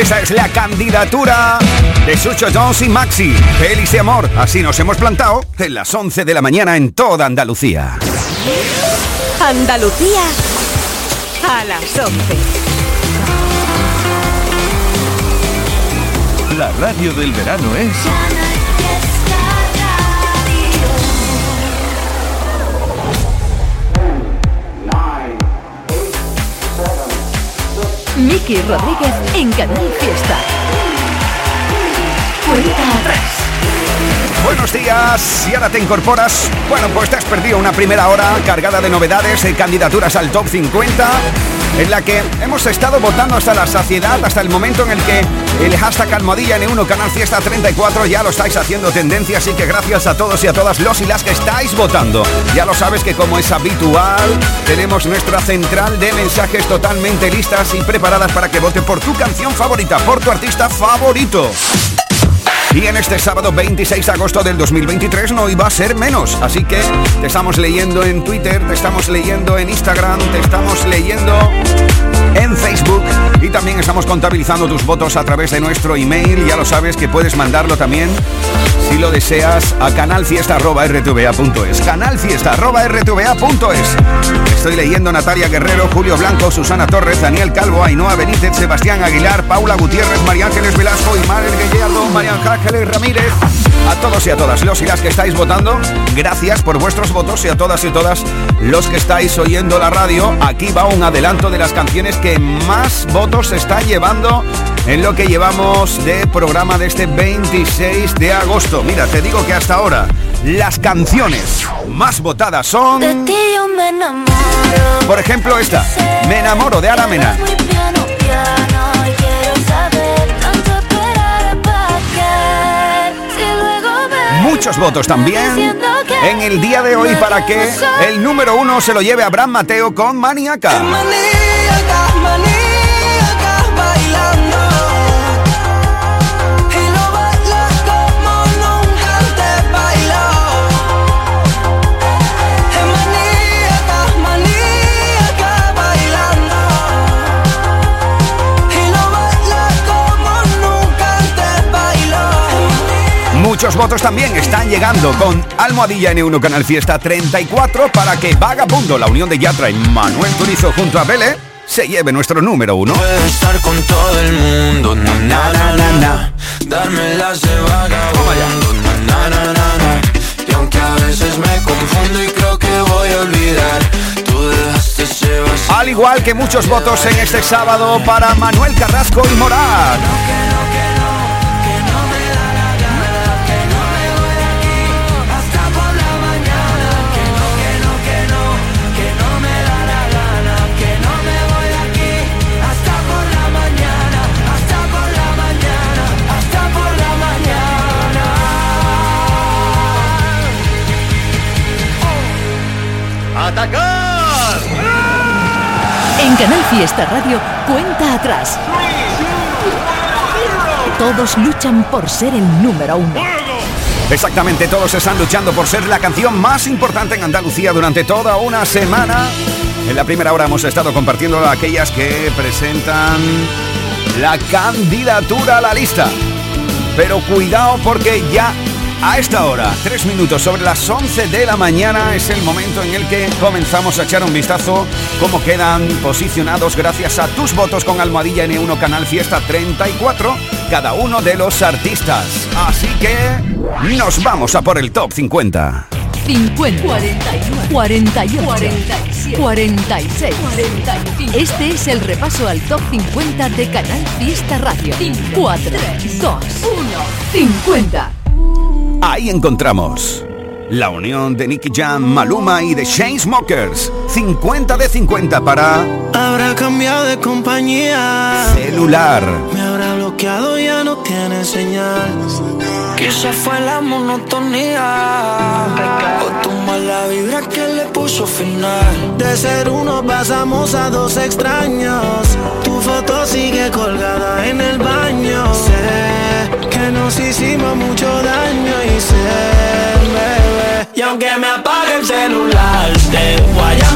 Esa es la candidatura de Sucho Jones y Maxi. Feliz de amor. Así nos hemos plantado en las 11 de la mañana en toda Andalucía. Andalucía a las 11. La radio del verano es... Miki Rodríguez en Canal Fiesta. Cuenta atrás. Buenos días, si ahora te incorporas, bueno, pues te has perdido una primera hora cargada de novedades y candidaturas al top 50, en la que hemos estado votando hasta la saciedad, hasta el momento en el que el hashtag almohadilla N1 Canal Fiesta 34 ya lo estáis haciendo tendencia, así que gracias a todos y a todas los y las que estáis votando. Ya lo sabes que como es habitual, tenemos nuestra central de mensajes totalmente listas y preparadas para que vote por tu canción favorita, por tu artista favorito. Y en este sábado 26 de agosto del 2023 no iba a ser menos. Así que te estamos leyendo en Twitter, te estamos leyendo en Instagram, te estamos leyendo en Facebook y también estamos contabilizando tus votos a través de nuestro email. Ya lo sabes que puedes mandarlo también si lo deseas a canalfiesta.rtva.es. Canalfiesta.rtva.es. Estoy leyendo Natalia Guerrero, Julio Blanco, Susana Torres, Daniel Calvo, Ainhoa Benítez, Sebastián Aguilar, Paula Gutiérrez, María Ángeles Velasco, Imar Guillermo, María Ángeles Ramírez. A todos y a todas los y las que estáis votando, gracias por vuestros votos y a todas y todas los que estáis oyendo la radio. Aquí va un adelanto de las canciones que más votos está llevando en lo que llevamos de programa de este 26 de agosto. Mira, te digo que hasta ahora las canciones más votadas son... De ti yo me enamoro. Por ejemplo esta, Me enamoro de Ana Mena. Muy piano, piano, y quiero saber tanto esperar para qué. Si luego me Muchos votos también en el día de hoy para que el número uno se lo lleve Abraham Mateo con Maniaca. Muchos votos también están llegando con Almohadilla N1 Canal Fiesta 34 para que Vagabundo, la unión de Yatra y Manuel Turizo junto a Vele, se lleve nuestro número uno. Puedo estar con todo el mundo, na na na na na. Darme las de vagabundo, na na na na na. Y aunque a veces me confundo y creo que voy a olvidar, tú dejaste ese vacío. Al igual que muchos votos en este sábado para Manuel Carrasco y Morat. En Canal Fiesta Radio, cuenta atrás. Todos luchan por ser el número uno. Exactamente, todos están luchando por ser la canción más importante en Andalucía durante toda una semana. En la primera hora hemos estado compartiendo aquellas que presentan la candidatura a la lista. Pero cuidado porque ya a esta hora, tres minutos sobre las 11 de la mañana, es el momento en el que comenzamos a echar un vistazo cómo quedan posicionados gracias a tus votos con Almohadilla N1 Canal Fiesta 34, cada uno de los artistas. Así que nos vamos a por el top 50. 50, 41, 48, 47, 46, 45. Este es el repaso al top 50 de Canal Fiesta Radio. 4, 2, 1, 50. Ahí encontramos la unión de Nicky Jam, Maluma y de Chainsmokers. 50 de 50 para Habrá cambiado de compañía. celular. Me habrá bloqueado, ya no tiene señal. Quizá fue la monotonía. O tu mala vibra que le puso final. De ser uno pasamos a dos extraños. Foto sigue colgada en el baño. Sé que nos hicimos mucho daño y sé, bebé. Y aunque me apague el celular, te voy a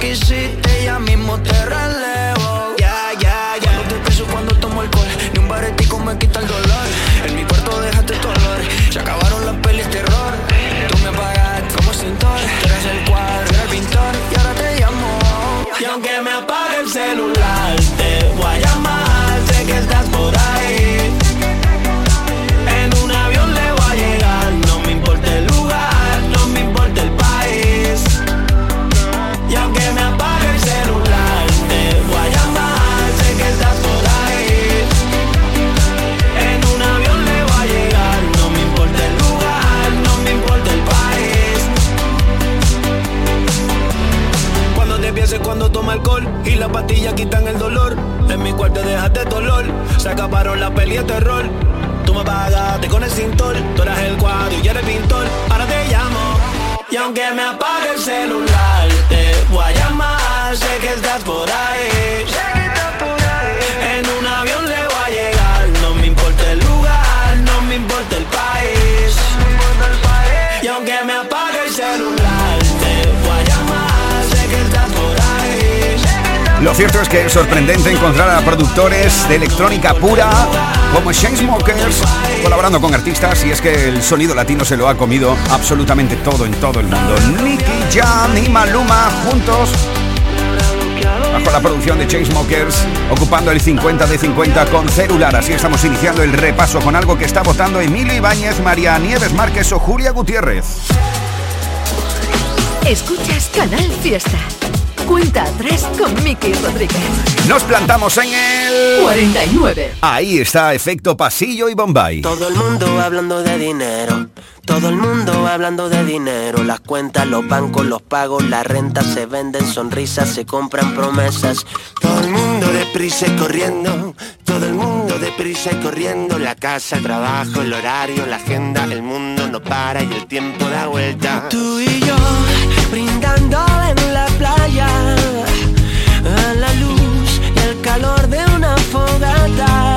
Quisiste ya mismo te relevo. Ya, ya, ya. Yeah. No te peso cuando tomo alcohol, ni un baretico me quita el dolor. las pastillas quitan el dolor. En mi cuarto dejaste dolor. Se acabaron las peli de terror. Tú me pagaste con el cintor. Tú eras el cuadro y eres pintor. Ahora te llamo. Y aunque me apague el celular, te voy a llamar. Sé que estás por ahí. Lo cierto es que es sorprendente encontrar a productores de electrónica pura como Chainsmokers colaborando con artistas y es que el sonido latino se lo ha comido absolutamente todo en todo el mundo. Nicky Jam y Maluma juntos bajo la producción de Chainsmokers, ocupando el 50 de 50 con celular. Así estamos iniciando el repaso con algo que está votando Emilio Ibáñez, María Nieves Márquez o Julia Gutiérrez. Escuchas Canal Fiesta. Cuenta atrás con Miki Rodríguez. Nos plantamos en el... 49. Ahí está, efecto pasillo y Bombay. Todo el mundo hablando de dinero. Todo el mundo hablando de dinero. Las cuentas, los bancos, los pagos, la renta se venden, sonrisas, se compran promesas. Todo el mundo deprisa y corriendo. Todo el mundo deprisa y corriendo. La casa, el trabajo, el horario, la agenda. El mundo no para y el tiempo da vuelta. Tú y yo brindando en la A la luz y el calor de una fogata.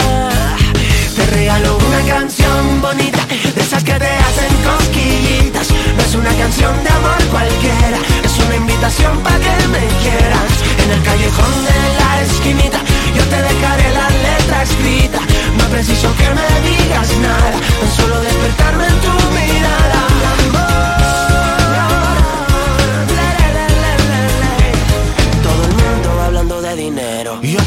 Te regalo una canción bonita, de esas que te hacen cosquillitas. No es una canción de amor cualquiera, es una invitación para que me quieras. En el callejón de la esquinita, yo te dejaré la letra escrita. No preciso que me digas nada, tan solo despertarme en tu mirada.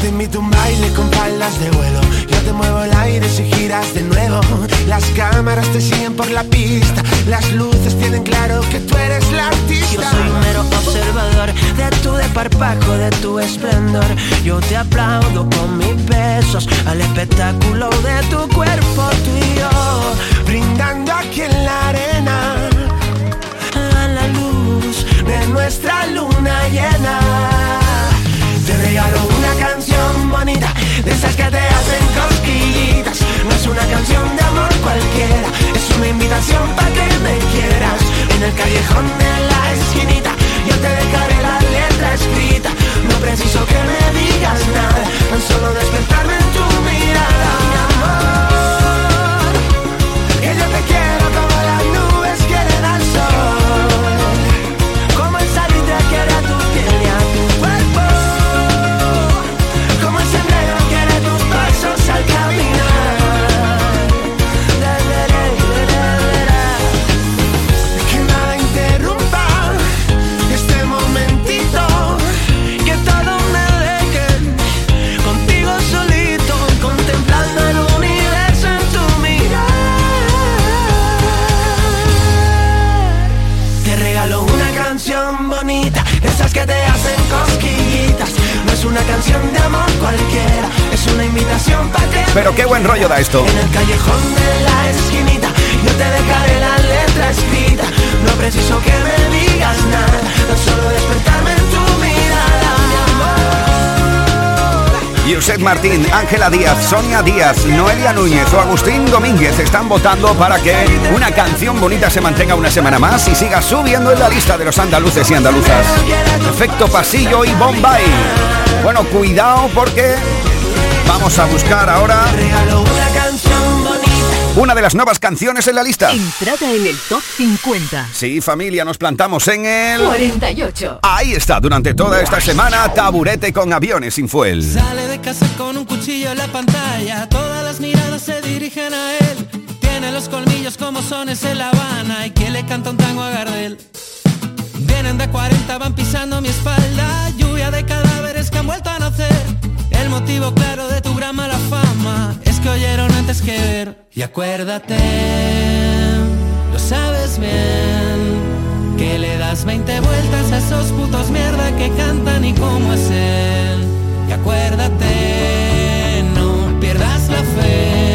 Te invito a un baile con palas de vuelo. Yo te muevo el aire si giras de nuevo. Las cámaras te siguen por la pista. Las luces tienen claro que tú eres la artista. Yo soy un mero observador de tu desparpajo, de tu esplendor. Yo te aplaudo con mis besos al espectáculo de tu cuerpo, tú y yo. Brindando aquí en la arena a la luz de nuestra luna llena. Te regalo una canción de esas que te hacen cosquillitas. No es una canción de amor cualquiera, es una invitación para que me quieras. En el callejón de la esquinita, yo te dejaré la letra escrita. No preciso que me digas nada, tan solo despertarme en tu mirada. Mi amor, Martín, Ángela Díaz, Sonia Díaz, Noelia Núñez o Agustín Domínguez están votando para que una canción bonita se mantenga una semana más y siga subiendo en la lista de los andaluces y andaluzas. Efecto pasillo y Bombay. Bueno, cuidado porque vamos a buscar ahora una de las nuevas canciones en la lista. Entrada en el top 50. Sí, familia, nos plantamos en el... 48. Ahí está, durante toda esta semana, taburete con aviones sin fuel. Sale de casa con un cuchillo en la pantalla, todas las miradas se dirigen a él. Tiene los colmillos como sones en La Habana y que le canta un tango a Gardel. Vienen de 40, van pisando mi espalda, lluvia de cadáveres que han vuelto a nacer. El motivo claro de tu gran mala fama es que oyeron antes que ver. Y acuérdate, lo sabes bien, que le das 20 vueltas a esos putos mierda que cantan y cómo es él. Y acuérdate, no pierdas la fe,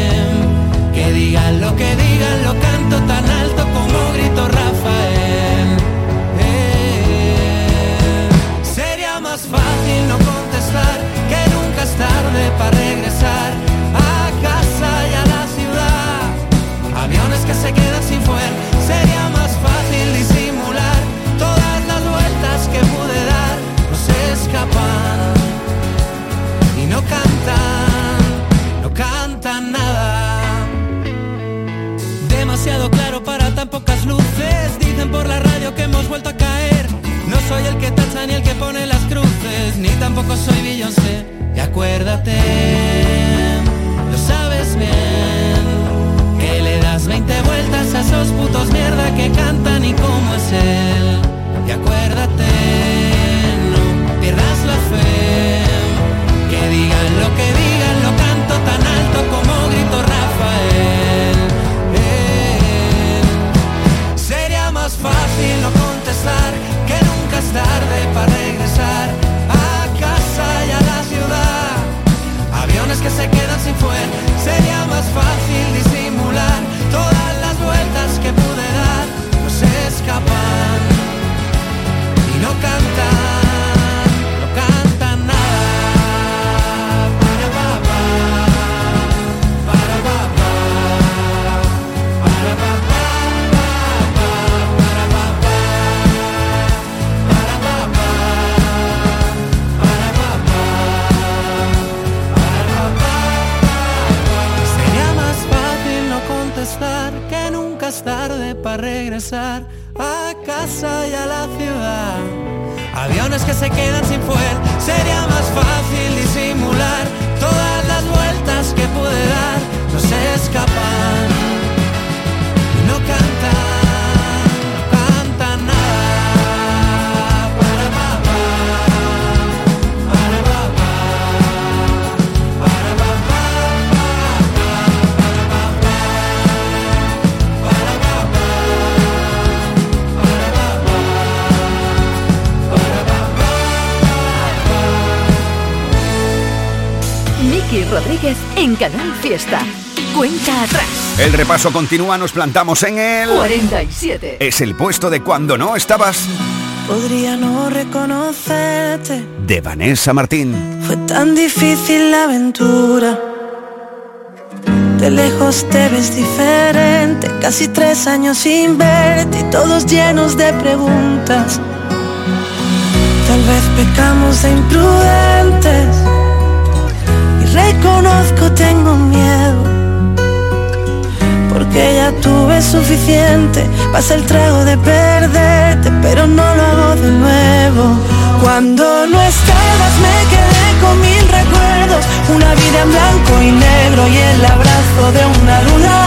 quedan sin fuel, sería más fácil disimular todas las vueltas que pude dar, no se escapan, Rodríguez en Canal Fiesta. Cuenta atrás. El repaso continúa, nos plantamos en el... 47. Es el puesto de cuando no estabas Podría no reconocerte. de Vanessa Martín. Fue tan difícil la aventura. De lejos te ves diferente. Casi tres años sin verte y todos llenos de preguntas. Tal vez pecamos de imprudentes. Reconozco tengo miedo. Porque ya tuve suficiente. Pasa el trago de perderte, pero no lo hago de nuevo. Cuando no estabas me quedé con mil recuerdos. Una vida en blanco y negro y el abrazo de una duda.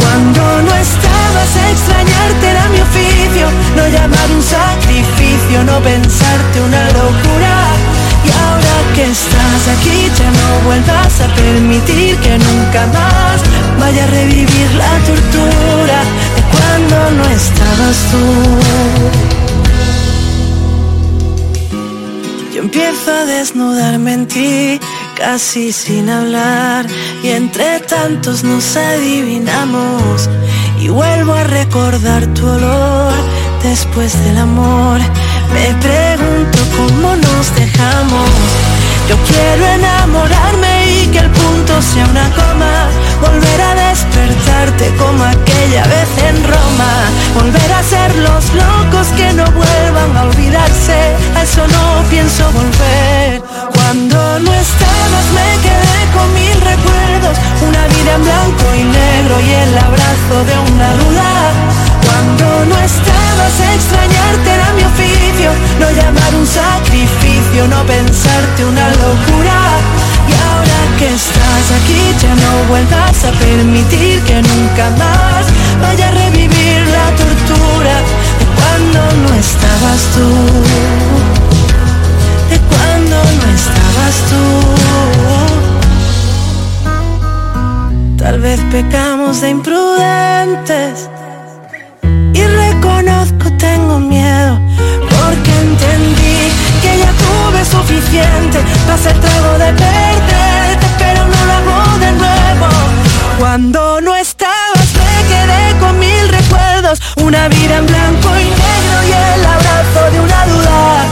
Cuando no estabas extrañarte era mi oficio. No llamar un sacrificio, no pensarte una locura. Y ahora que estás aquí ya no vuelvas a permitir que nunca más vaya a revivir la tortura de cuando no estabas tú. Yo empiezo a desnudarme en ti, casi sin hablar, y entre tantos nos adivinamos. Y vuelvo a recordar tu olor después del amor. Me pregunto cómo nos dejamos. Yo quiero enamorarme y que el punto sea una coma. Volver a despertarte como aquella vez en Roma. Volver a ser los locos que no vuelvan a olvidarse. A eso no pienso volver. Cuando no estabas me quedé con mil recuerdos. Una vida en blanco y negro y el abrazo de una duda. Cuando no estabas extrañarte era mi oficio. No llamar un sacrificio, no pensarte una locura. Y ahora que estás aquí ya no vuelvas a permitir que nunca más vaya a revivir la tortura de cuando no estabas tú. De cuando no estabas tú. Tal vez pecamos de imprudentes suficiente para el trago de perderte pero no lo hago de nuevo. Cuando no estabas me quedé con mil recuerdos una vida en blanco y negro y el abrazo de una duda.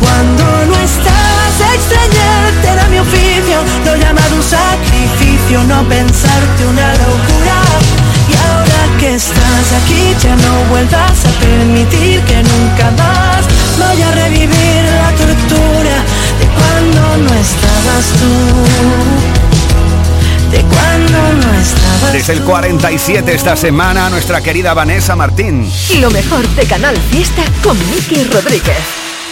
Cuando no estabas extrañarte era mi oficio no llamar un sacrificio no pensarte una locura. Y ahora que estás aquí ya no vuelvas a permitir que nunca más vaya a revivir la tortura no estabas tú. de cuando no estabas. Desde el 47 esta semana, nuestra querida Vanessa Martín. Lo mejor de Canal Fiesta con Miki Rodríguez.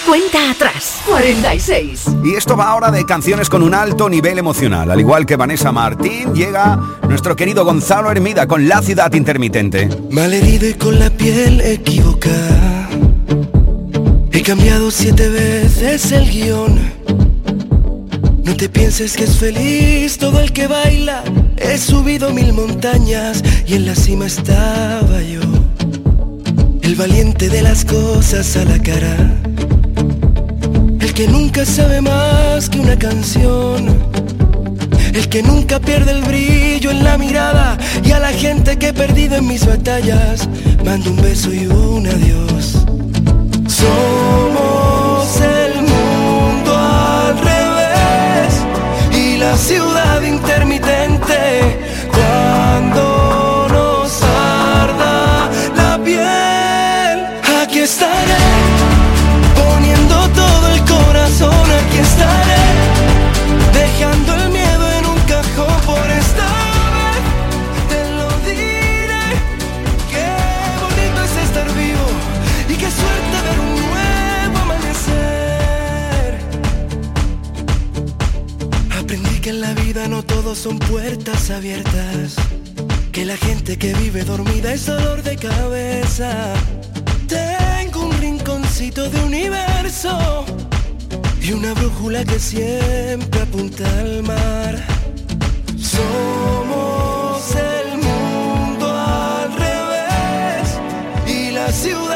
Cuenta atrás. 46. Y esto va ahora de canciones con un alto nivel emocional. Al igual que Vanessa Martín, llega nuestro querido Gonzalo Hermida con La Ciudad Intermitente. Malherido y con la piel equivocada. He cambiado siete veces el guion. No te pienses que es feliz todo el que baila. He subido mil montañas y en la cima estaba yo. El valiente de las cosas a la cara que nunca sabe más que una canción. El que nunca pierde el brillo en la mirada y a la gente que he perdido en mis batallas, mando un beso y un adiós. Somos la ciudad intermitente cuando nos arda la piel. Aquí estaré aquí estaré, no todos son puertas abiertas, que la gente que vive dormida es dolor de cabeza. Tengo un rinconcito de universo y una brújula que siempre apunta al mar. Somos el mundo al revés y la ciudad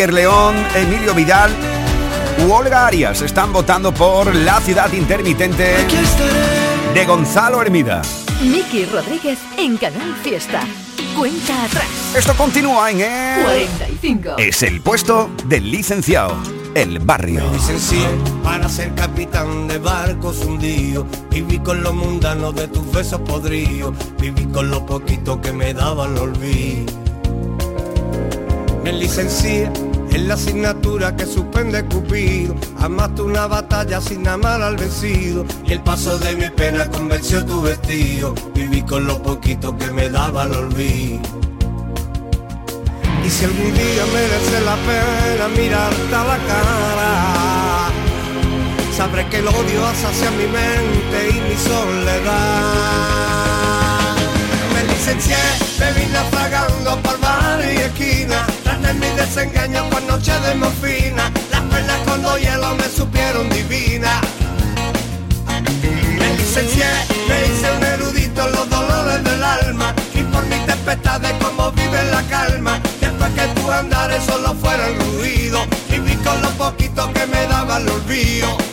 Iker León, Emilio Vidal u Olga Arias están votando por La Ciudad Intermitente de Gonzalo Hermida. Miki Rodríguez en Canal Fiesta. Cuenta atrás. Esto continúa en el 45. Es el puesto del licenciado. El barrio. Me licencié para ser capitán de barcos hundidos. Viví con lo mundano de tus besos podridos. Viví con lo poquito que me daba el olvido me licencié en la asignatura que suspende Cupido. Amaste una batalla sin amar al vencido. Y el paso de mi pena convenció tu vestido. Viví con lo poquito que me daba el olvido. Y si algún día merece la pena mirarte a la cara, sabré que el odio hacia mi mente y mi soledad. Me licencié, me vine apagando por mar y esquina mi desengaño con noche de morfina. Las penas con los hielos me supieron divina. Me licencié, me hice un erudito en los dolores del alma. Y por mi tempestad de cómo vive la calma. Después que tu andares solo fuera el ruido. Y vi con lo poquito que me daba el olvido.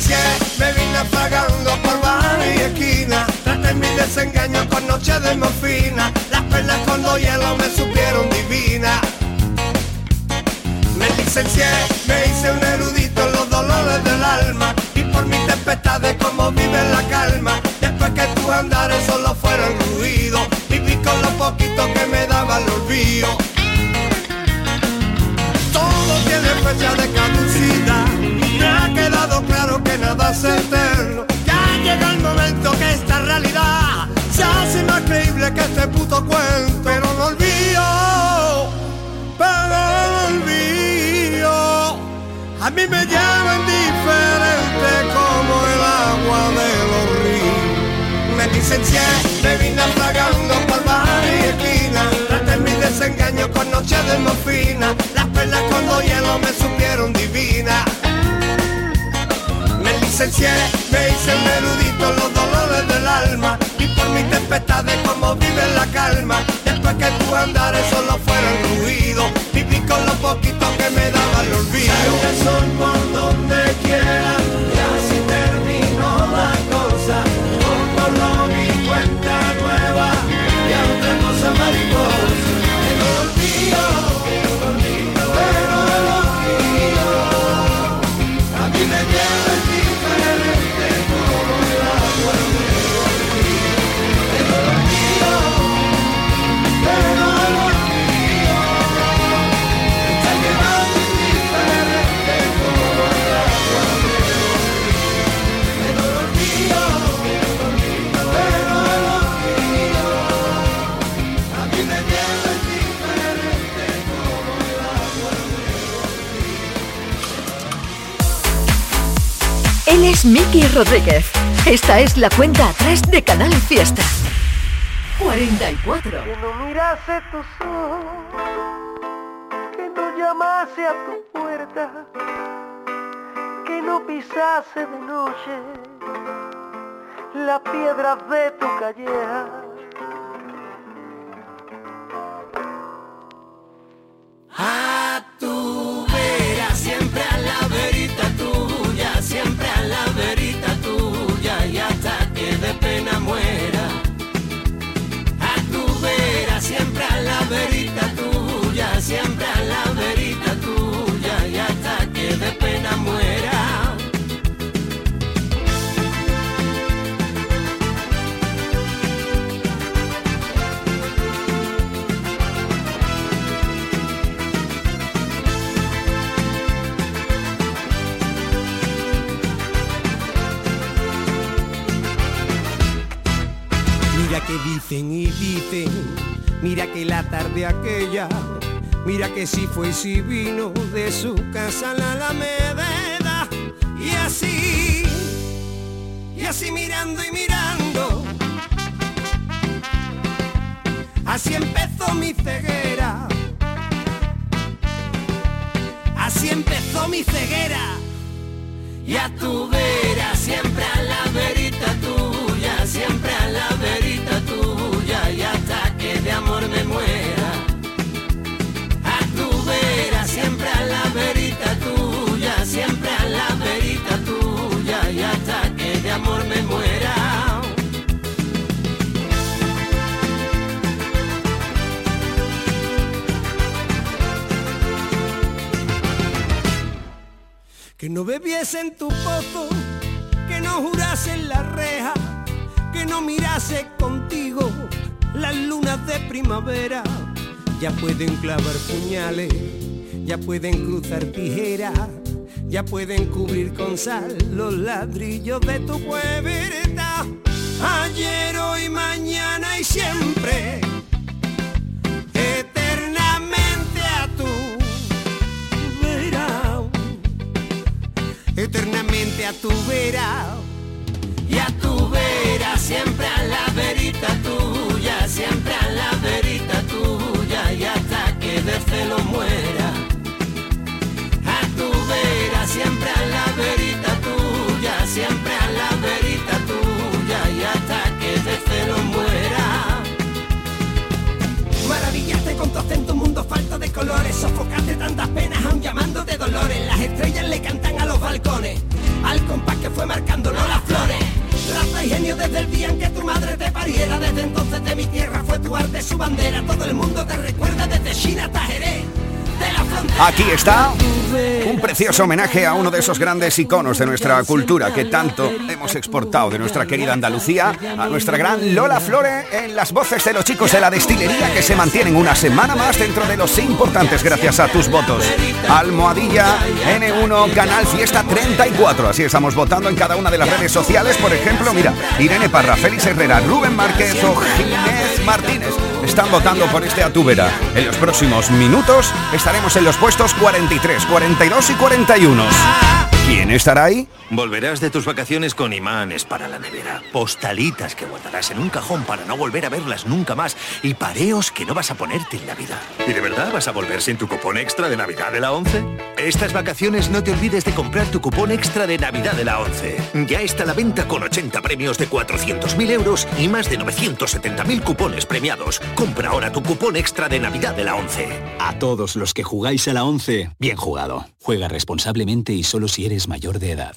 Me vine apagando por bar y esquina. Traté mi desengaño con noche de morfina. Las perlas con dos hielos me supieron divina. Me licencié, me hice un erudito en los dolores del alma. Y por mis tempestades como vive la calma. Después que tus andares solo fueron ruido. Viví con lo poquito que me daba el olvido. Todo tiene fecha de caducidad. Que nada es eterno. Ya llega el momento que esta realidad se hace más creíble que este puto cuento. Pero no olvido, pero no olvido. A mí me llaman diferente como el agua de los ríos. Me licencié, me vine apagando por bar y. Traté mi desengaño con noche de morfina. Las perlas con dos hielos me supieron divina. Licencié, me hice un los dolores del alma. Y por mis tempestades como vive la calma. Después que tus andares solo fueron ruido. Viví con lo poquito que me daba el olvido. Salga el sol por donde quiera, ya así terminó la cosa. Es Miki Rodríguez. Esta es la cuenta atrás de Canal Fiesta. 44. Que no mirase tus ojos, que no llamase a tu puerta, que no pisase de noche las piedras de tu calleja. A muera. Mira que dicen y dicen, mira que la tarde aquella, mira que si fue y si vino de su casa a la Alameda. Y así, y así mirando y mirando, así empezó mi ceguera. Así empezó mi ceguera. Y a Que no bebiese en tu pozo, que no jurase en la reja, que no mirase contigo las lunas de primavera. Ya pueden clavar puñales, ya pueden cruzar tijeras, ya pueden cubrir con sal los ladrillos de tu puerta. Ayer, hoy, mañana y siempre, eternamente a tu vera. Y a tu vera, siempre a la verita tuya, siempre a la verita tuya, y hasta que de celo muera. A tu vera, siempre a la verita tuya, siempre a la verita tuya, y hasta que de celo muera. Con tu acento, un mundo falto de colores, sofocaste tantas penas aún llamando de dolores. Las estrellas le cantan a los balcones, al compás que fue marcando no las flores. Raza y genio desde el día en que tu madre te pariera, desde entonces de mi tierra fue tu arte su bandera. Todo el mundo te recuerda desde China hasta Jerez. Aquí está un precioso homenaje a uno de esos grandes iconos de nuestra cultura que tanto hemos exportado de nuestra querida Andalucía a nuestra gran Lola Flore en las voces de los chicos de la destilería que se mantienen una semana más dentro de los importantes gracias a tus votos. Almohadilla N1 Canal Fiesta 34. Así estamos votando en cada una de las redes sociales. Por ejemplo, mira, Irene Parra, Félix Herrera, Rubén Márquez o Ginés Martínez están votando por este Atúbera. En los próximos minutos estaremos en los puestos 43, 42 y 41. ¿Quién estará ahí? Volverás de tus vacaciones con imanes para la nevera, postalitas que guardarás en un cajón para no volver a verlas nunca más y pareos que no vas a ponerte en Navidad. ¿Y de verdad vas a volver sin tu cupón extra de Navidad de la 11? Estas vacaciones no te olvides de comprar tu cupón extra de Navidad de la 11. Ya está a la venta con 80 premios de 400.000 euros y más de 970.000 cupones premiados. Compra ahora tu cupón extra de Navidad de la 11. A todos los que jugáis a la 11, bien jugado. Juega responsablemente y solo si eres mayor de edad.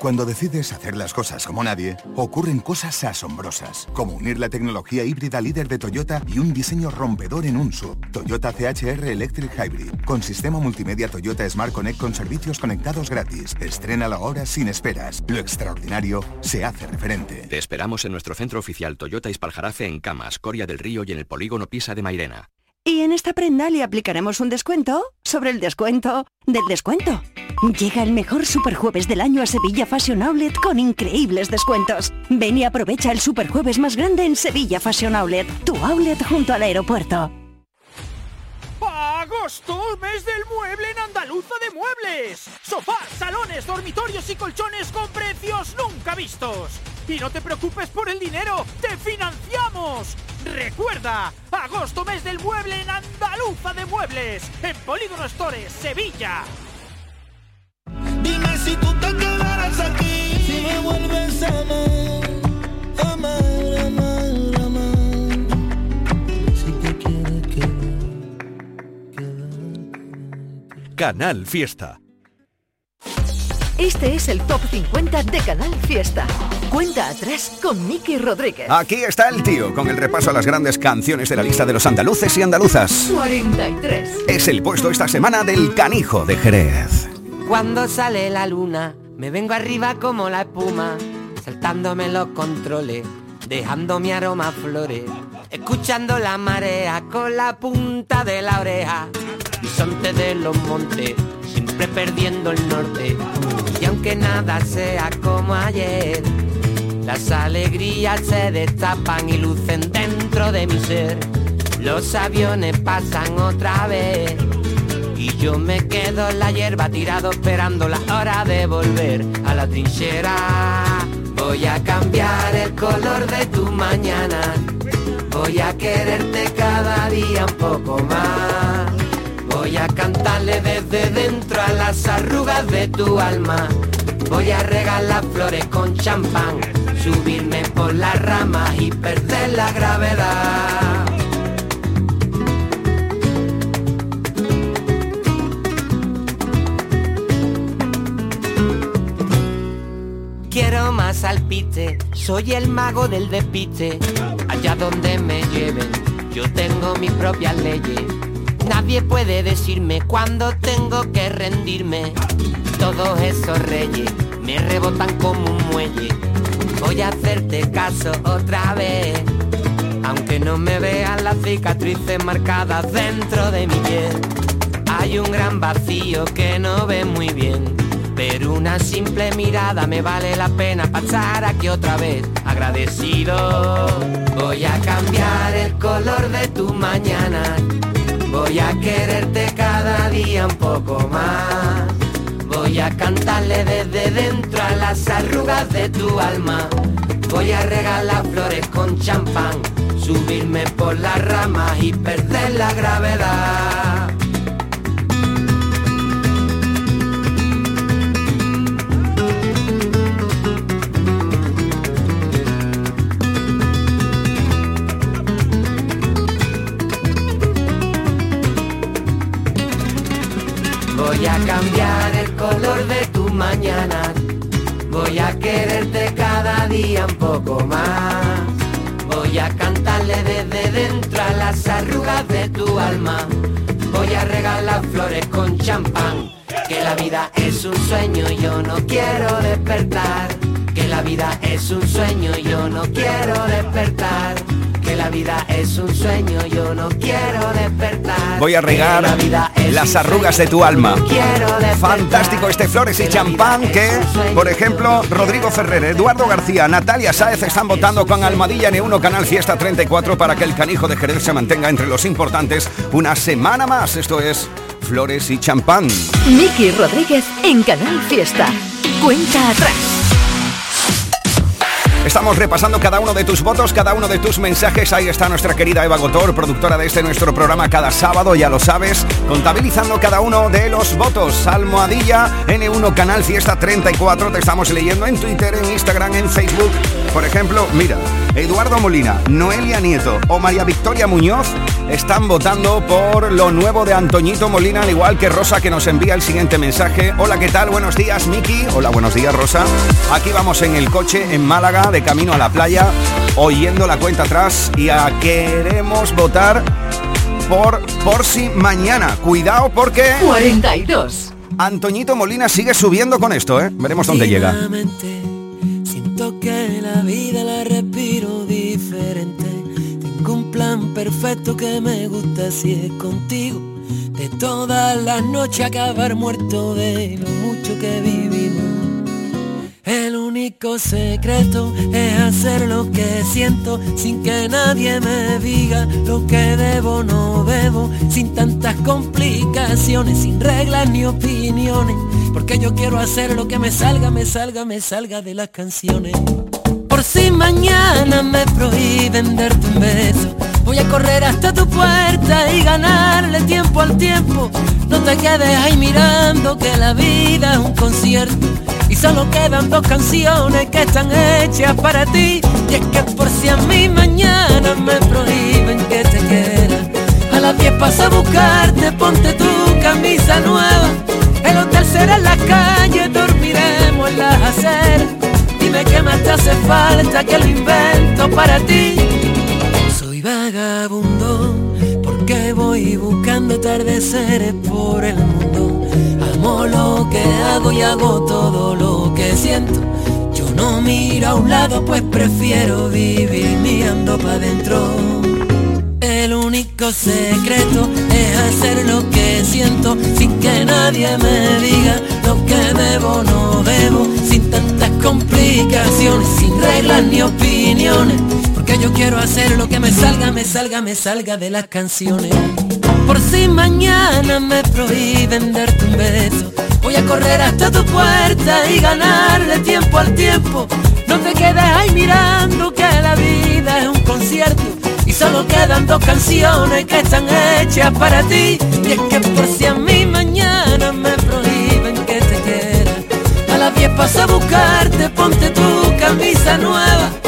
Cuando decides hacer las cosas como nadie, ocurren cosas asombrosas, como unir la tecnología híbrida líder de Toyota y un diseño rompedor en un sub. Toyota CHR Electric Hybrid, con sistema multimedia Toyota Smart Connect con servicios conectados gratis. Estrena la hora sin esperas. Lo extraordinario se hace referente. Te esperamos en nuestro centro oficial Toyota Ispaljarafe en Camas, Coria del Río y en el polígono Pisa de Mairena. Y en esta prenda le aplicaremos un descuento sobre el descuento del descuento. Llega el mejor superjueves del año a Sevilla Fashion Outlet con increíbles descuentos. Ven y aprovecha el superjueves más grande en Sevilla Fashion Outlet, tu outlet junto al aeropuerto. ¡Agosto! ¡Mes del mueble en Andaluza de Muebles! Sofás, salones, dormitorios y colchones con precios nunca vistos. Y no te preocupes por el dinero, ¡te financiamos! Recuerda, agosto mes del mueble en Andaluza de Muebles, en Polígono Stores, Sevilla. Dime si tú te quedarás aquí, si me vuelves a amar, amar, amar, amar. Si te quieres Canal Fiesta. Este es el Top 50 de Canal Fiesta. Cuenta atrás con Miki Rodríguez. Aquí está el tío con el repaso a las grandes canciones de la lista de los andaluces y andaluzas. 43. Es el puesto esta semana del canijo de Jerez. Cuando sale la luna, me vengo arriba como la espuma, saltándome los controles, dejando mi aroma a flores, escuchando la marea con la punta de la oreja, bisonte de los montes, siempre perdiendo el norte, y aunque nada sea como ayer, las alegrías se destapan y lucen dentro de mi ser, los aviones pasan otra vez. Y yo me quedo en la hierba tirado esperando la hora de volver a la trinchera. Voy a cambiar el color de tu mañana. Voy a quererte cada día un poco más. Voy a cantarle desde dentro a las arrugas de tu alma. Voy a regalar flores con champán. Subirme por las ramas y perder la gravedad. Quiero más alpiste, soy el mago del despiste. Allá donde me lleven, yo tengo mis propias leyes. Nadie puede decirme cuándo tengo que rendirme. Todos esos reyes me rebotan como un muelle. Voy a hacerte caso otra vez. Aunque no me vean las cicatrices marcadas dentro de mi piel, hay un gran vacío que no ve muy bien. Pero una simple mirada me vale la pena pasar aquí otra vez agradecido. Voy a cambiar el color de tu mañana. Voy a quererte cada día un poco más. Voy a cantarle desde dentro a las arrugas de tu alma. Voy a regalar flores con champán, subirme por las ramas y perder la gravedad. Cada día un poco más. Voy a cantarle desde dentro a las arrugas de tu alma. Voy a regalar flores con champán. Que la vida es un sueño yo no quiero despertar. Que la vida es un sueño yo no quiero despertar. La vida es un sueño, yo no quiero despertar. Voy a regar las arrugas de tu alma. quiero despertar. Fantástico este Flores y Champán que, por ejemplo, Rodrigo Ferrer, Eduardo García, Natalia Sáez están votando con Almadilla N1 Canal Fiesta 34 para que el canijo de Jerez se mantenga entre los importantes una semana más. Esto es Flores y Champán. Miki Rodríguez en Canal Fiesta. Cuenta atrás. Estamos repasando cada uno de tus votos, cada uno de tus mensajes. Ahí está nuestra querida Eva Gotor, productora de este nuestro programa cada sábado, ya lo sabes, contabilizando cada uno de los votos. Almohadilla N1 Canal Fiesta 34, te estamos leyendo en Twitter, en Instagram, en Facebook. Por ejemplo, mira, Eduardo Molina, Noelia Nieto o María Victoria Muñoz están votando por lo nuevo de Antoñito Molina, al igual que Rosa que nos envía el siguiente mensaje. Hola, ¿qué tal? Buenos días, Miki. Hola, buenos días, Rosa. Aquí vamos en el coche en Málaga, de camino a la playa, oyendo la cuenta atrás y a queremos votar por por si mañana. Cuidado porque 42. Antoñito Molina sigue subiendo con esto, ¿eh? Veremos dónde llega. Siento que la vida la respiro diferente. Tengo un plan perfecto que me gusta si es contigo. De todas las noches acabar muerto de lo mucho que vivimos. El único secreto es hacer lo que siento sin que nadie me diga lo que debo no debo, sin tantas complicaciones, sin reglas ni opiniones, porque yo quiero hacer lo que me salga, me salga, me salga de las canciones. Por si mañana me prohíben darte un beso, voy a correr hasta tu puerta y ganarle tiempo al tiempo. No te quedes ahí mirando que la vida es un concierto y solo quedan dos canciones que están hechas para ti. Y es que por si a mí mañana me prohíben que te quiera, a las 10 paso a buscarte, ponte tu camisa nueva. El hotel será en la calle, dormiremos en las aceras. Dime qué más te hace falta que lo invento para ti. Vagabundo porque voy buscando atardeceres por el mundo. Amo lo que hago y hago todo lo que siento. Yo no miro a un lado pues prefiero vivir mirando para adentro. El único secreto es hacer lo que siento sin que nadie me diga lo que debo no debo, sin tantas complicaciones, sin reglas ni opiniones, porque yo quiero hacer lo que me salga, me salga, me salga de las canciones. Por si mañana me prohíben darte un beso, voy a correr hasta tu puerta y ganarle tiempo al tiempo. No te quedes ahí mirando que la vida es un concierto y solo quedan dos canciones que están hechas para ti. Y es que por si a mí mañana me prohíben que te quiera, a las 10 paso a buscarte, ponte tu camisa nueva.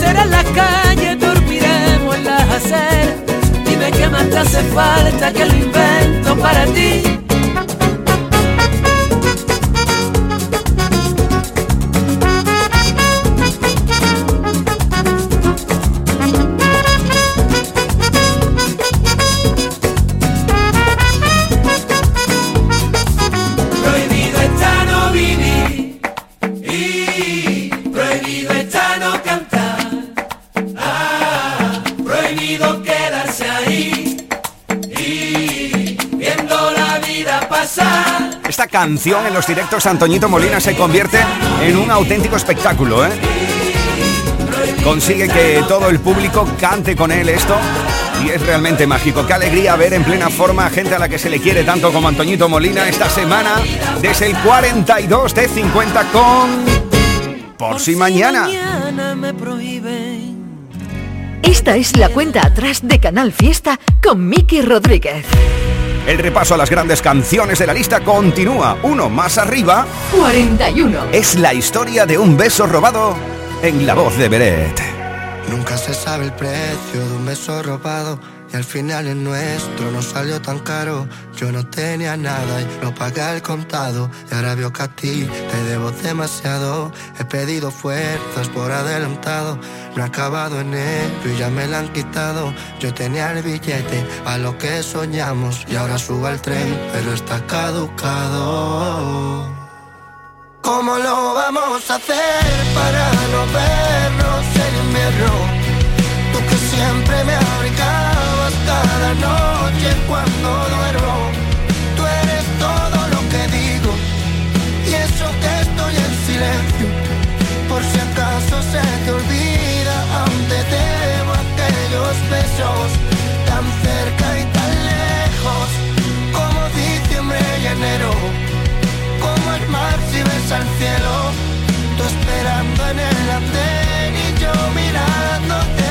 Será la calle, dormiremos en las aceras. Dime qué más te hace falta que lo invento para ti. Canción en los directos Antoñito Molina se convierte en un auténtico espectáculo, ¿eh? Consigue que todo el público cante con él esto y es realmente mágico. Qué alegría ver en plena forma a gente a la que se le quiere tanto como Antoñito Molina esta semana desde el 42 de 50 con Por, si mañana. me Esta es la cuenta atrás de Canal Fiesta con Miki Rodríguez. El repaso a las grandes canciones de la lista continúa. Uno más arriba. 41. Es la historia de un beso robado en la voz de Beret. Nunca se sabe el precio de un beso robado y al final el nuestro no salió tan caro. Yo no tenía nada y lo pagué al contado y ahora veo que a ti te debo demasiado. He pedido fuerzas por adelantado, no he acabado en él y ya me la han quitado. Yo tenía el billete a lo que soñamos y ahora subo al tren, pero está caducado. ¿Cómo lo vamos a hacer para no vernos en invierno? Tú que siempre me abrigabas cada noche cuando duermo. Tú eres todo lo que digo y eso que estoy en silencio. Por si acaso se te olvida, aún te debo aquellos besos tan cerca y tan lejos como diciembre y enero como el mar si ves al cielo, tú esperando en el andén y yo mirándote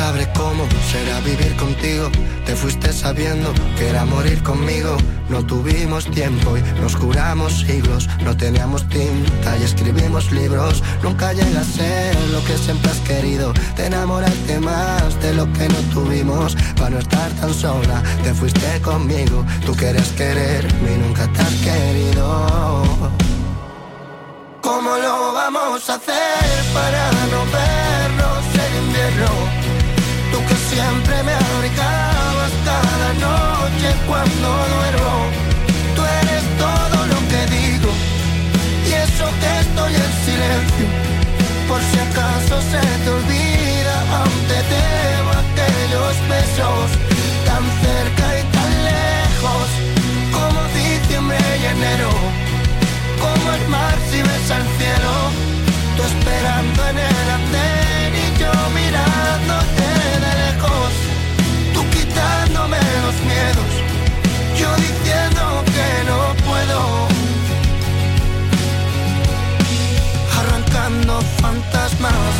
sabré cómo será vivir contigo. Te fuiste sabiendo que era morir conmigo. No tuvimos tiempo y nos juramos siglos. No teníamos tinta y escribimos libros. Nunca llega a ser lo que siempre has querido. Te enamoraste más de lo que no tuvimos. Para no estar tan sola, te fuiste conmigo. Tú quieres quererme y nunca te has querido. ¿Cómo lo vamos a hacer para no invierno? Siempre me abrigabas cada noche cuando duermo. Tú eres todo lo que digo y eso que estoy en silencio. Por si acaso se te olvida, aún te debo aquellos besos tan cerca y tan lejos como diciembre y enero. Como el mar si ves al cielo, tú esperando en el andén y yo mirándote los miedos, yo diciendo que no puedo. Arrancando fantasmas,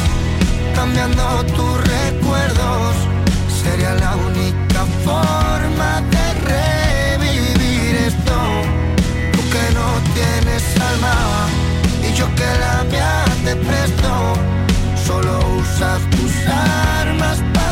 cambiando tus recuerdos, sería la única forma de revivir esto. Tú que no tienes alma presto, solo usas tus armas para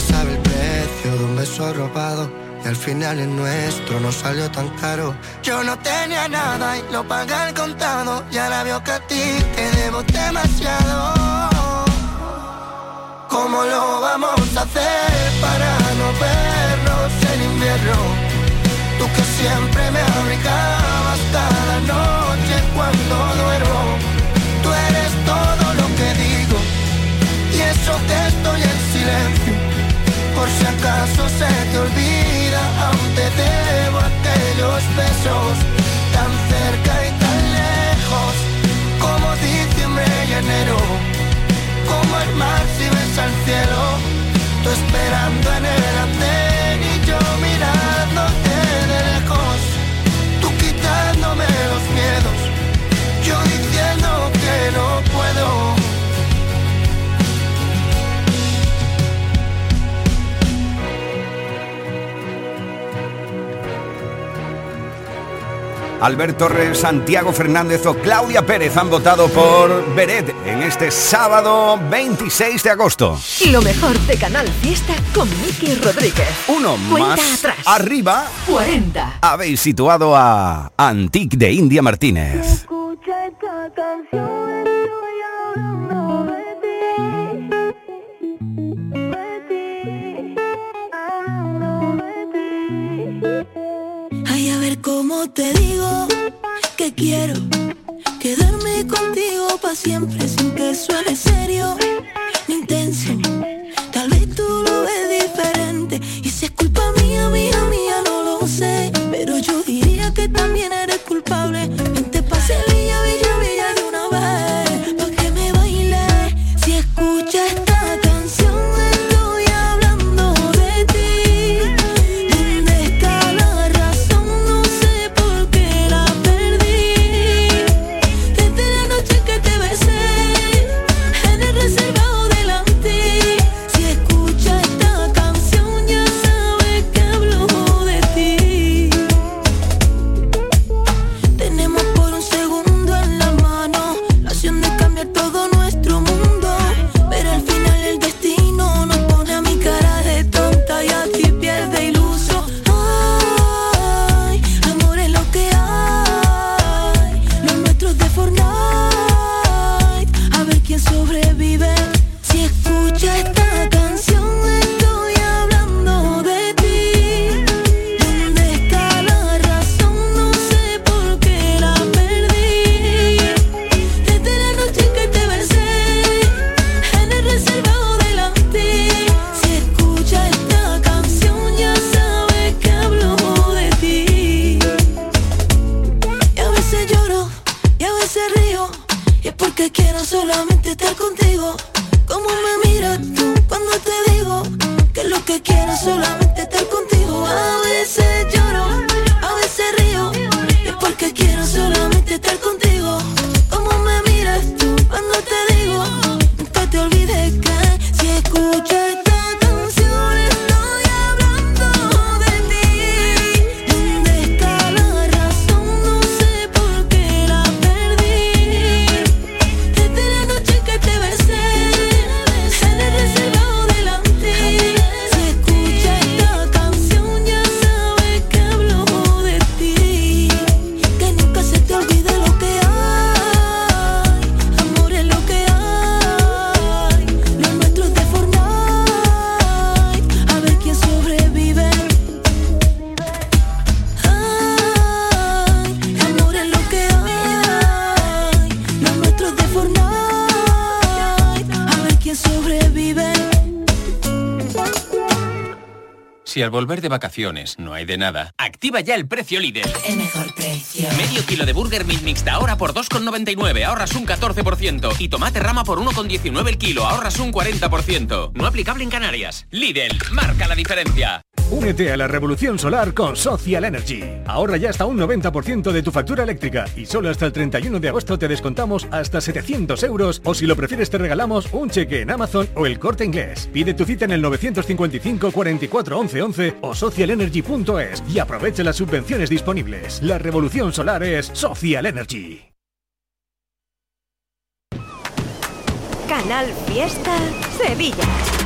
sabe el precio de un beso robado y al final el nuestro no salió tan caro. Yo no tenía nada y lo pagué al contado y ahora veo que a ti te debo demasiado. ¿Cómo lo vamos a hacer para no vernos en invierno? Tú que siempre me abrigabas cada noche cuando duermo. Tú eres todo lo que digo y eso que estoy en silencio por si acaso se te olvida, aún te debo aquellos besos tan cerca y tan lejos como diciembre y enero. Como el mar si ves al cielo, tú esperando en el andén y yo mirándote Albert Torres, Santiago Fernández o Claudia Pérez han votado por Beret en este sábado 26 de agosto. Lo mejor de Canal Fiesta con Miki Rodríguez. Uno más atrás. arriba. 40. Habéis situado a Antique de India Martínez. Ay, a ver te digo que quiero quedarme contigo para siempre sin que suene serio ni intenso. Tal vez tú lo ves diferente y si es culpa mía, mía, mía, no lo sé. Pero yo diría que también eres culpable. Si al volver de vacaciones no hay de nada, activa ya el precio líder. El mejor precio. Medio kilo de Burger Meat Mixta ahora por 2,99, ahorras un 14%. Y tomate rama por 1,19 el kilo, ahorras un 40%. No aplicable en Canarias. Lidl, marca la diferencia. Únete a la revolución solar con Social Energy. Ahorra ya hasta un 90% de tu factura eléctrica y solo hasta el 31 de agosto te descontamos hasta 700 euros o si lo prefieres te regalamos un cheque en Amazon o el corte inglés. Pide tu cita en el 955 44 11 11 o socialenergy.es y aprovecha las subvenciones disponibles. La revolución solar es Social Energy. Canal Fiesta Sevilla.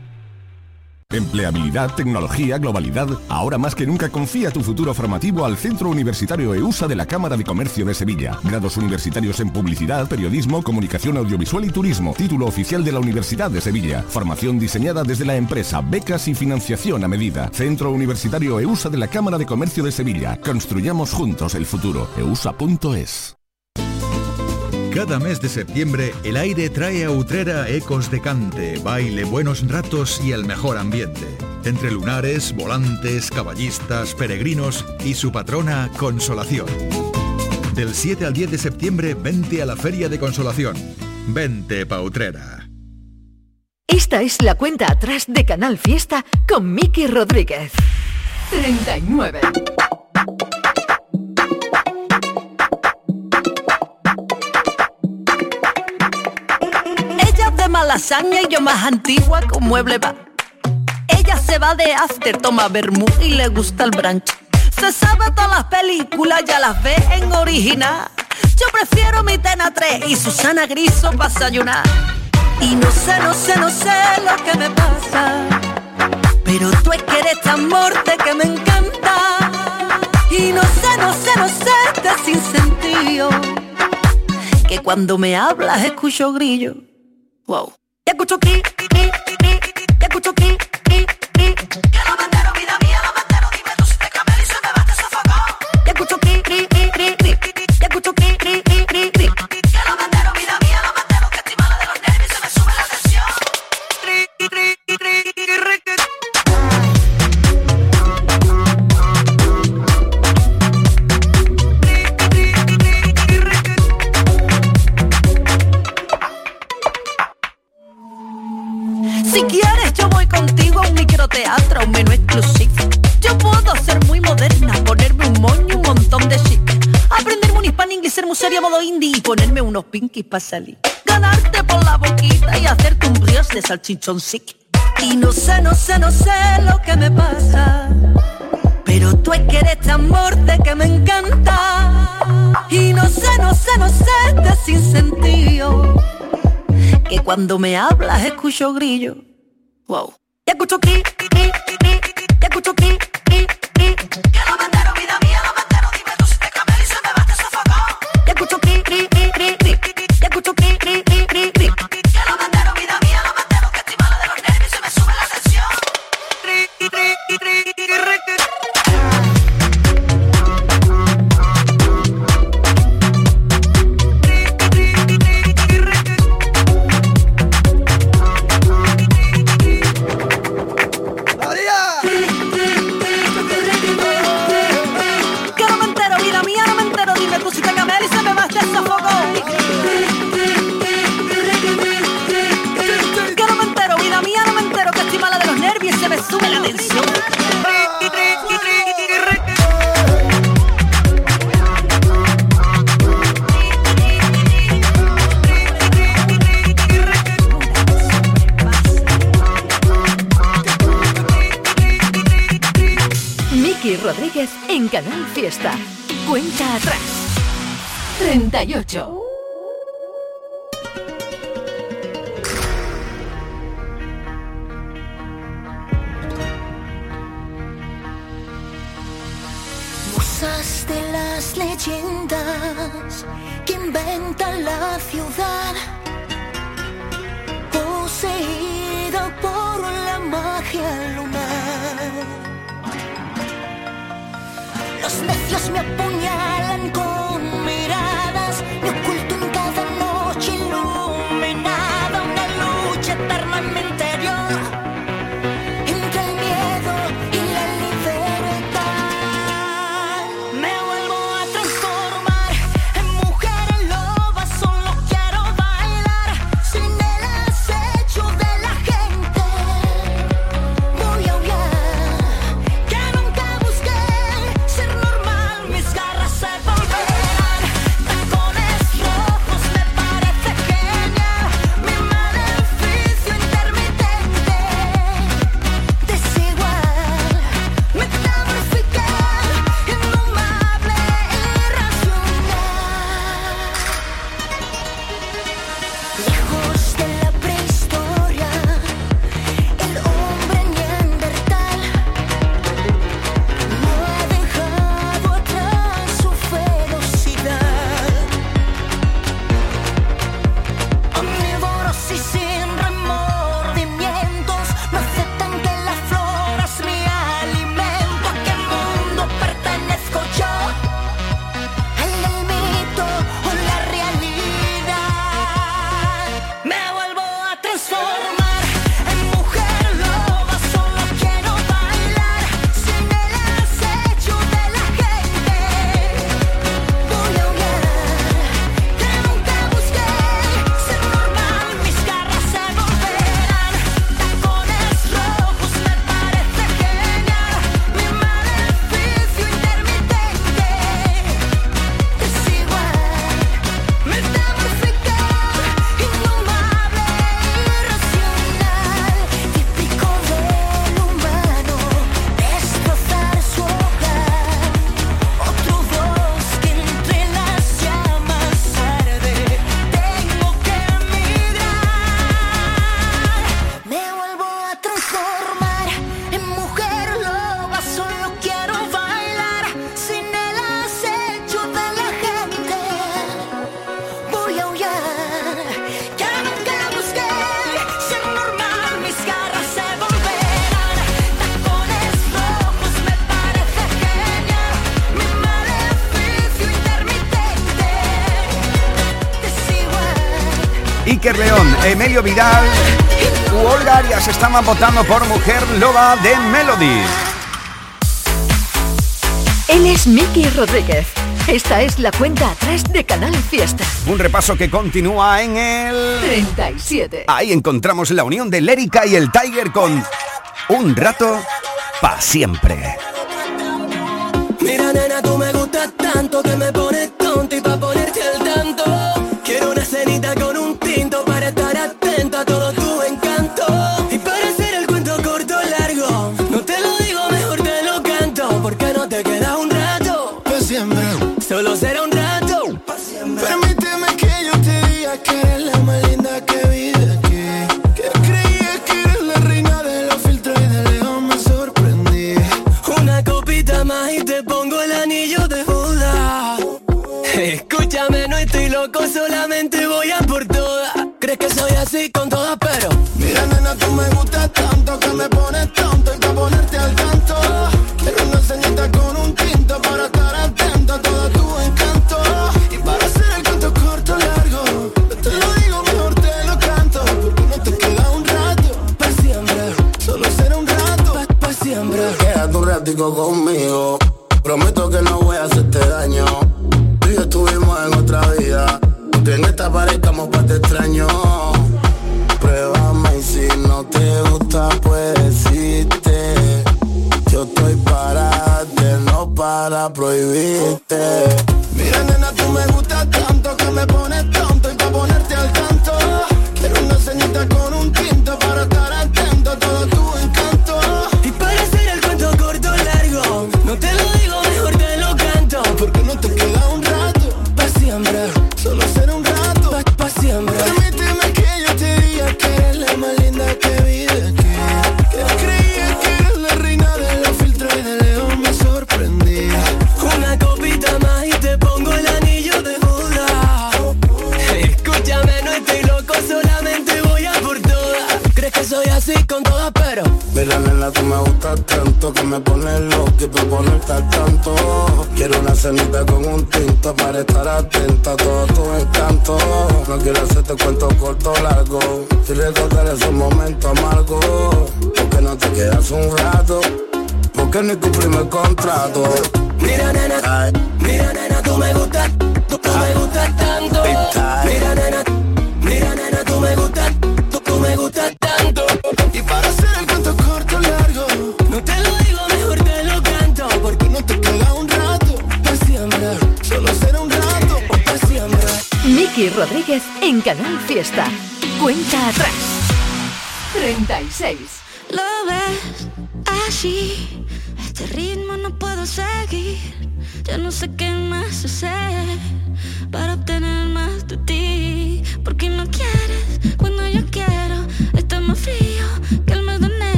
Empleabilidad, tecnología, globalidad. Ahora más que nunca confía tu futuro formativo al Centro Universitario EUSA de la Cámara de Comercio de Sevilla. Grados universitarios en publicidad, periodismo, comunicación audiovisual y turismo. Título oficial de la Universidad de Sevilla. Formación diseñada desde la empresa, becas y financiación a medida. Centro Universitario EUSA de la Cámara de Comercio de Sevilla. Construyamos juntos el futuro. eusa.es. Cada mes de septiembre, el aire trae a Utrera ecos de cante, baile, buenos ratos y el mejor ambiente. Entre lunares, volantes, caballistas, peregrinos y su patrona, Consolación. Del 7 al 10 de septiembre, vente a la Feria de Consolación. Vente pa' Utrera. Esta es la cuenta atrás de Canal Fiesta con Miki Rodríguez. 39. lasaña y yo más antigua con mueble va. Ella se va de after, toma vermú y le gusta el branch. Se sabe todas las películas, ya las ve en original. Yo prefiero mi Tena 3 y Susana Griso para desayunar. Y no sé, no sé, no sé lo que me pasa. Pero tú es que eres tan morte que me encanta. Y no sé, no sé, no sé, está sin sentido. Que cuando me hablas escucho grillo. Wow. escucho cri, cri, cri, escucho cri, cri, cri, que la banda teatro, un menú exclusivo. Yo puedo ser muy moderna, ponerme un moño y un montón de chic. Aprenderme un hispano, inglés, ser muy seria, modo indie y ponerme unos pinkies para salir. Ganarte por la boquita y hacerte un brioche de salchichón sick. Y no sé, no sé, no sé lo que me pasa. Pero tú es que eres tan morte que me encanta. Y no sé, no sé, no sé de sin sentido. Que cuando me hablas escucho grillo. Wow. Te escucho aquí, aquí, aquí, aquí. Te escucho aquí, aquí, aquí. Iker León, Emilio Vidal u Olga Arias estaban votando por Mujer Loba de Melody. Él es Miki Rodríguez. Esta es la cuenta atrás de Canal Fiesta. Un repaso que continúa en el 37. Ahí encontramos la unión de Lérica y el Tiger con Un rato para siempre. existe. Yo estoy para darte, no para prohibirte. Mira, nena, tú me que me pone loco y por ponerte al tanto. Quiero una cenita con un tinto para estar atenta a todo tu encanto. No quiero hacerte cuento corto o largo, si recordar esos momentos amargos. Porque no te quedas un rato, porque ni cumplimos el contrato. Mira nena, mira nena, tú me gustas, tú, tú me gustas tanto. Mira nena, mira nena, tú me gustas Rodríguez en Canal Fiesta. Cuenta atrás. 36. Lo ves así. Este ritmo no puedo seguir. Ya no sé qué más hacer para obtener más de ti. Porque no quiero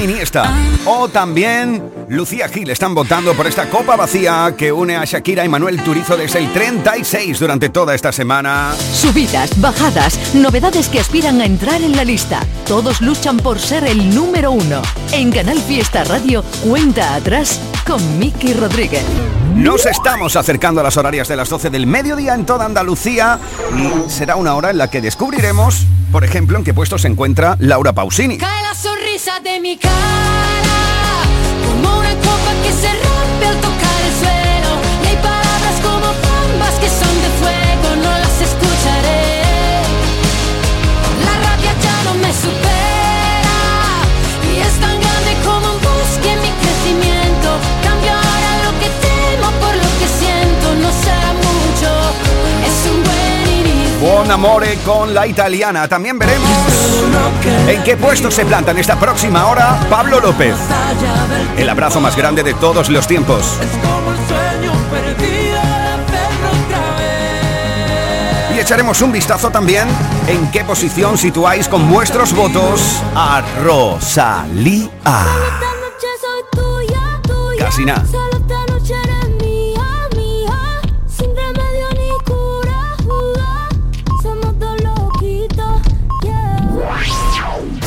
Iniesta. O también Lucía Gil están votando por esta copa vacía que une a Shakira y Manuel Turizo desde el 36 durante toda esta semana. Subidas, bajadas, novedades que aspiran a entrar en la lista. Todos luchan por ser el número uno. En Canal Fiesta Radio, cuenta atrás con Miki Rodríguez. Nos estamos acercando a las horarias de las 12 del mediodía en toda Andalucía y será una hora en la que descubriremos, por ejemplo, en qué puesto se encuentra Laura Pausini. Cae la sonrisa de mi cara, como una copa que se rompe Buon amore con la italiana. También veremos en qué puesto se planta en esta próxima hora Pablo López. El abrazo más grande de todos los tiempos. Y echaremos un vistazo también en qué posición situáis con vuestros votos a Rosalía. Casi nada.